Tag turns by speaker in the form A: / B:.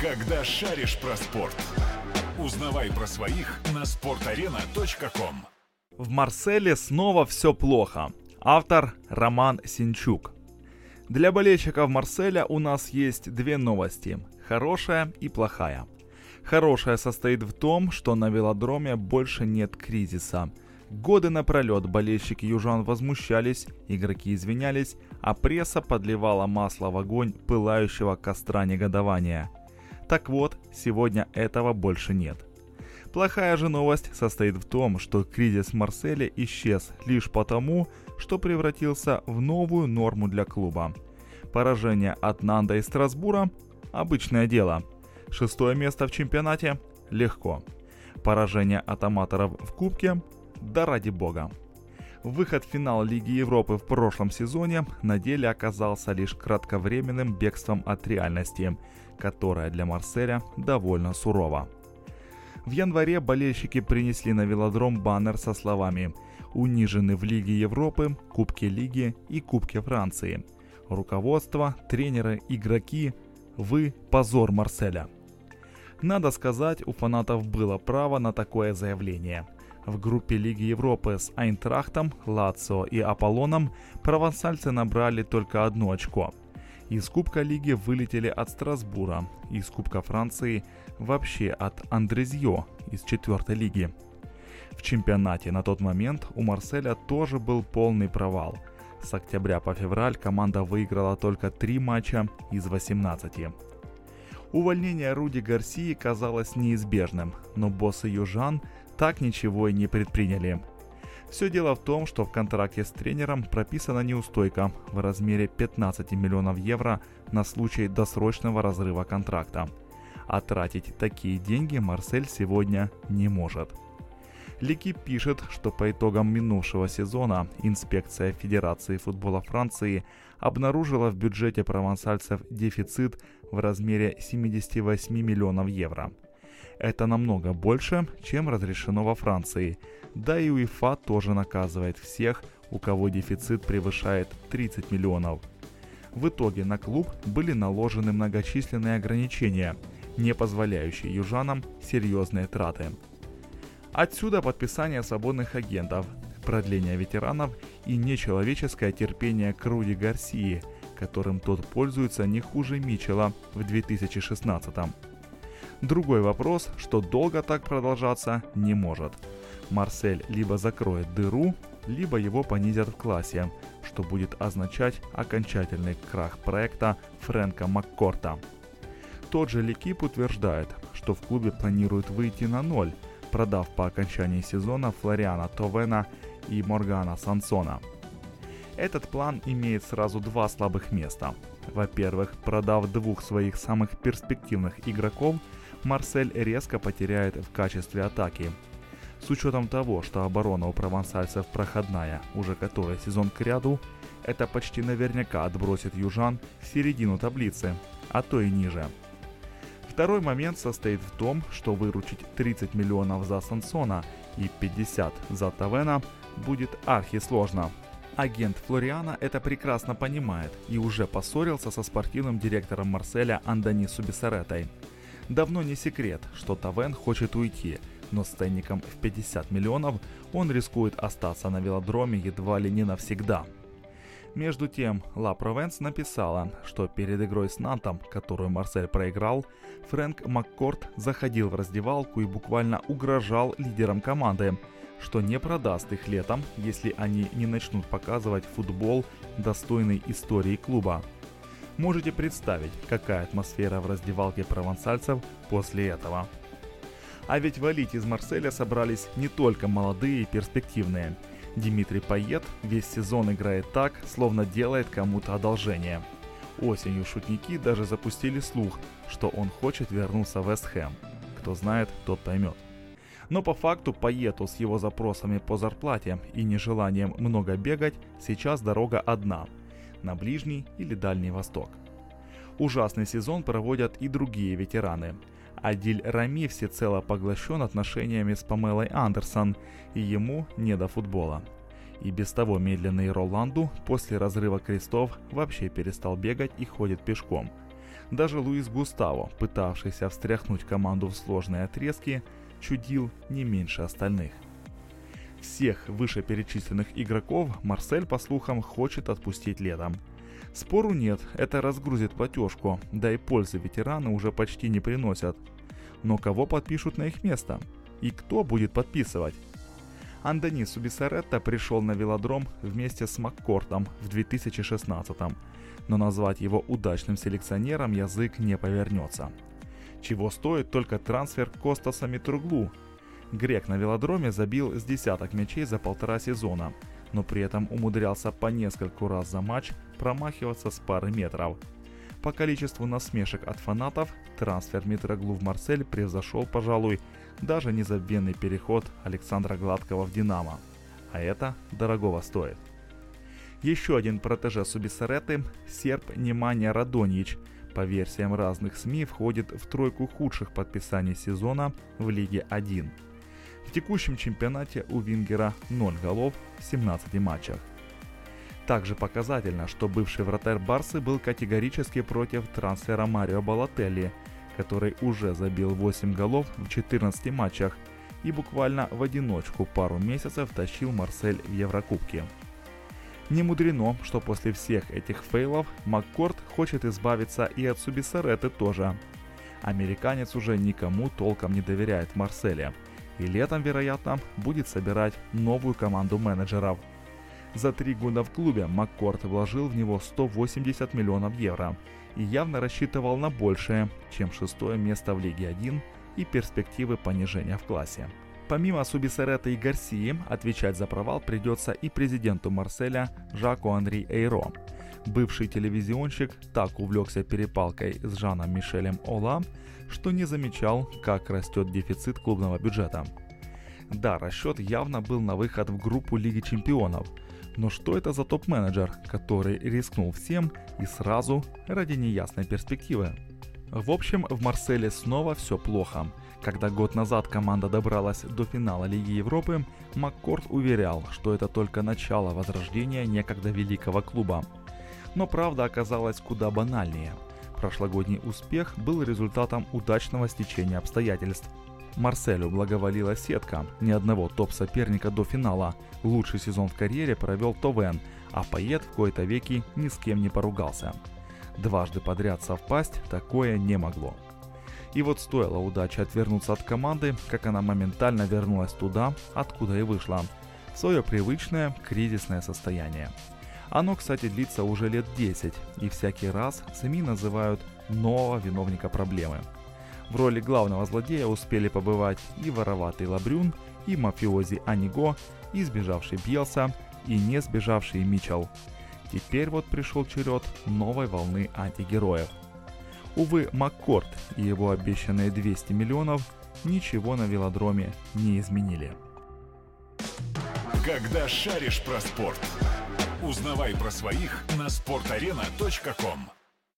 A: Когда шаришь про спорт. Узнавай про своих на sportarena.com.
B: В Марселе снова все плохо. Автор Роман Синчук. Для болельщиков Марселя у нас есть две новости. Хорошая и плохая. Хорошая состоит в том, что на велодроме больше нет кризиса – Годы напролет болельщики южан возмущались, игроки извинялись, а пресса подливала масло в огонь пылающего костра негодования. Так вот, сегодня этого больше нет. Плохая же новость состоит в том, что кризис Марселя исчез лишь потому, что превратился в новую норму для клуба. Поражение от Нанда и Страсбура – обычное дело. Шестое место в чемпионате – легко. Поражение от аматоров в Кубке да ради бога. Выход в финал Лиги Европы в прошлом сезоне на деле оказался лишь кратковременным бегством от реальности, которая для Марселя довольно сурова. В январе болельщики принесли на велодром баннер со словами «Унижены в Лиге Европы, Кубке Лиги и Кубке Франции». Руководство, тренеры, игроки – вы – позор Марселя. Надо сказать, у фанатов было право на такое заявление – в группе Лиги Европы с Айнтрахтом, Лацио и Аполлоном провансальцы набрали только одно очко. Из Кубка Лиги вылетели от Страсбура, из Кубка Франции вообще от Андрезьо из четвертой лиги. В чемпионате на тот момент у Марселя тоже был полный провал. С октября по февраль команда выиграла только три матча из 18. Увольнение Руди Гарсии казалось неизбежным, но боссы южан так ничего и не предприняли. Все дело в том, что в контракте с тренером прописана неустойка в размере 15 миллионов евро на случай досрочного разрыва контракта. А тратить такие деньги Марсель сегодня не может. Лики пишет, что по итогам минувшего сезона инспекция Федерации футбола Франции обнаружила в бюджете провансальцев дефицит в размере 78 миллионов евро – это намного больше, чем разрешено во Франции. Да и УЕФА тоже наказывает всех, у кого дефицит превышает 30 миллионов. В итоге на клуб были наложены многочисленные ограничения, не позволяющие южанам серьезные траты. Отсюда подписание свободных агентов, продление ветеранов и нечеловеческое терпение к Руди Гарсии, которым тот пользуется не хуже Мичела в 2016 -м. Другой вопрос, что долго так продолжаться не может. Марсель либо закроет дыру, либо его понизят в классе, что будет означать окончательный крах проекта Фрэнка Маккорта. Тот же Лекип утверждает, что в клубе планируют выйти на ноль, продав по окончании сезона Флориана Товена и Моргана Сансона. Этот план имеет сразу два слабых места. Во-первых, продав двух своих самых перспективных игроков – Марсель резко потеряет в качестве атаки. С учетом того, что оборона у провансальцев проходная уже который сезон к ряду, это почти наверняка отбросит южан в середину таблицы, а то и ниже. Второй момент состоит в том, что выручить 30 миллионов за Сансона и 50 за Тавена будет архи сложно. Агент Флориана это прекрасно понимает и уже поссорился со спортивным директором Марселя Андони Субисаретой – Давно не секрет, что Тавен хочет уйти, но с ценником в 50 миллионов он рискует остаться на велодроме едва ли не навсегда. Между тем, Ла Провенс написала, что перед игрой с Нантом, которую Марсель проиграл, Фрэнк Маккорт заходил в раздевалку и буквально угрожал лидерам команды, что не продаст их летом, если они не начнут показывать футбол, достойный истории клуба. Можете представить, какая атмосфера в раздевалке провансальцев после этого. А ведь валить из Марселя собрались не только молодые и перспективные. Димитрий Пayet весь сезон играет так, словно делает кому-то одолжение. Осенью шутники даже запустили слух, что он хочет вернуться в Вестхэм. Кто знает, тот поймет. Но по факту Паету с его запросами по зарплате и нежеланием много бегать сейчас дорога одна – на Ближний или Дальний Восток. Ужасный сезон проводят и другие ветераны. Адиль Рами всецело поглощен отношениями с Памелой Андерсон, и ему не до футбола. И без того медленный Роланду после разрыва крестов вообще перестал бегать и ходит пешком. Даже Луис Густаво, пытавшийся встряхнуть команду в сложные отрезки, чудил не меньше остальных. Всех вышеперечисленных игроков Марсель, по слухам, хочет отпустить летом. Спору нет, это разгрузит платежку, да и пользы ветераны уже почти не приносят. Но кого подпишут на их место? И кто будет подписывать? Андони Субисаретта пришел на велодром вместе с Маккортом в 2016 но назвать его удачным селекционером язык не повернется. Чего стоит только трансфер Костаса Митруглу. Грек на велодроме забил с десяток мячей за полтора сезона, но при этом умудрялся по нескольку раз за матч промахиваться с пары метров. По количеству насмешек от фанатов трансфер Митроглу в Марсель превзошел, пожалуй, даже незабвенный переход Александра Гладкого в «Динамо». А это дорогого стоит. Еще один протеже Субисареты – серб Немания Радоньич, по версиям разных СМИ, входит в тройку худших подписаний сезона в Лиге 1. В текущем чемпионате у Вингера 0 голов в 17 матчах. Также показательно, что бывший вратарь Барсы был категорически против трансфера Марио Балотелли, который уже забил 8 голов в 14 матчах и буквально в одиночку пару месяцев тащил Марсель в Еврокубке. Не мудрено, что после всех этих фейлов Маккорд хочет избавиться и от Субисареты тоже. Американец уже никому толком не доверяет Марселе, и летом, вероятно, будет собирать новую команду менеджеров. За три года в клубе Маккорд вложил в него 180 миллионов евро и явно рассчитывал на большее, чем шестое место в Лиге 1 и перспективы понижения в классе. Помимо Субисерета и Гарсии, отвечать за провал придется и президенту Марселя Жаку Анри Эйро. Бывший телевизионщик так увлекся перепалкой с Жаном Мишелем Ола, что не замечал, как растет дефицит клубного бюджета. Да, расчет явно был на выход в группу Лиги Чемпионов, но что это за топ-менеджер, который рискнул всем и сразу ради неясной перспективы? В общем, в Марселе снова все плохо – когда год назад команда добралась до финала Лиги Европы, Маккорд уверял, что это только начало возрождения некогда великого клуба. Но правда оказалась куда банальнее. Прошлогодний успех был результатом удачного стечения обстоятельств. Марселю благоволила сетка, ни одного топ-соперника до финала. Лучший сезон в карьере провел Товен, а Пает в кои-то веки ни с кем не поругался. Дважды подряд совпасть такое не могло. И вот стоило удаче отвернуться от команды, как она моментально вернулась туда, откуда и вышла. В свое привычное кризисное состояние. Оно, кстати, длится уже лет 10, и всякий раз СМИ называют нового виновника проблемы. В роли главного злодея успели побывать и вороватый Лабрюн, и мафиози Аниго, и сбежавший Бьелса, и не сбежавший Мичел. Теперь вот пришел черед новой волны антигероев – Увы, Маккорд и его обещанные 200 миллионов ничего на велодроме не изменили.
A: Когда шаришь про спорт, узнавай про своих на sportarena.com.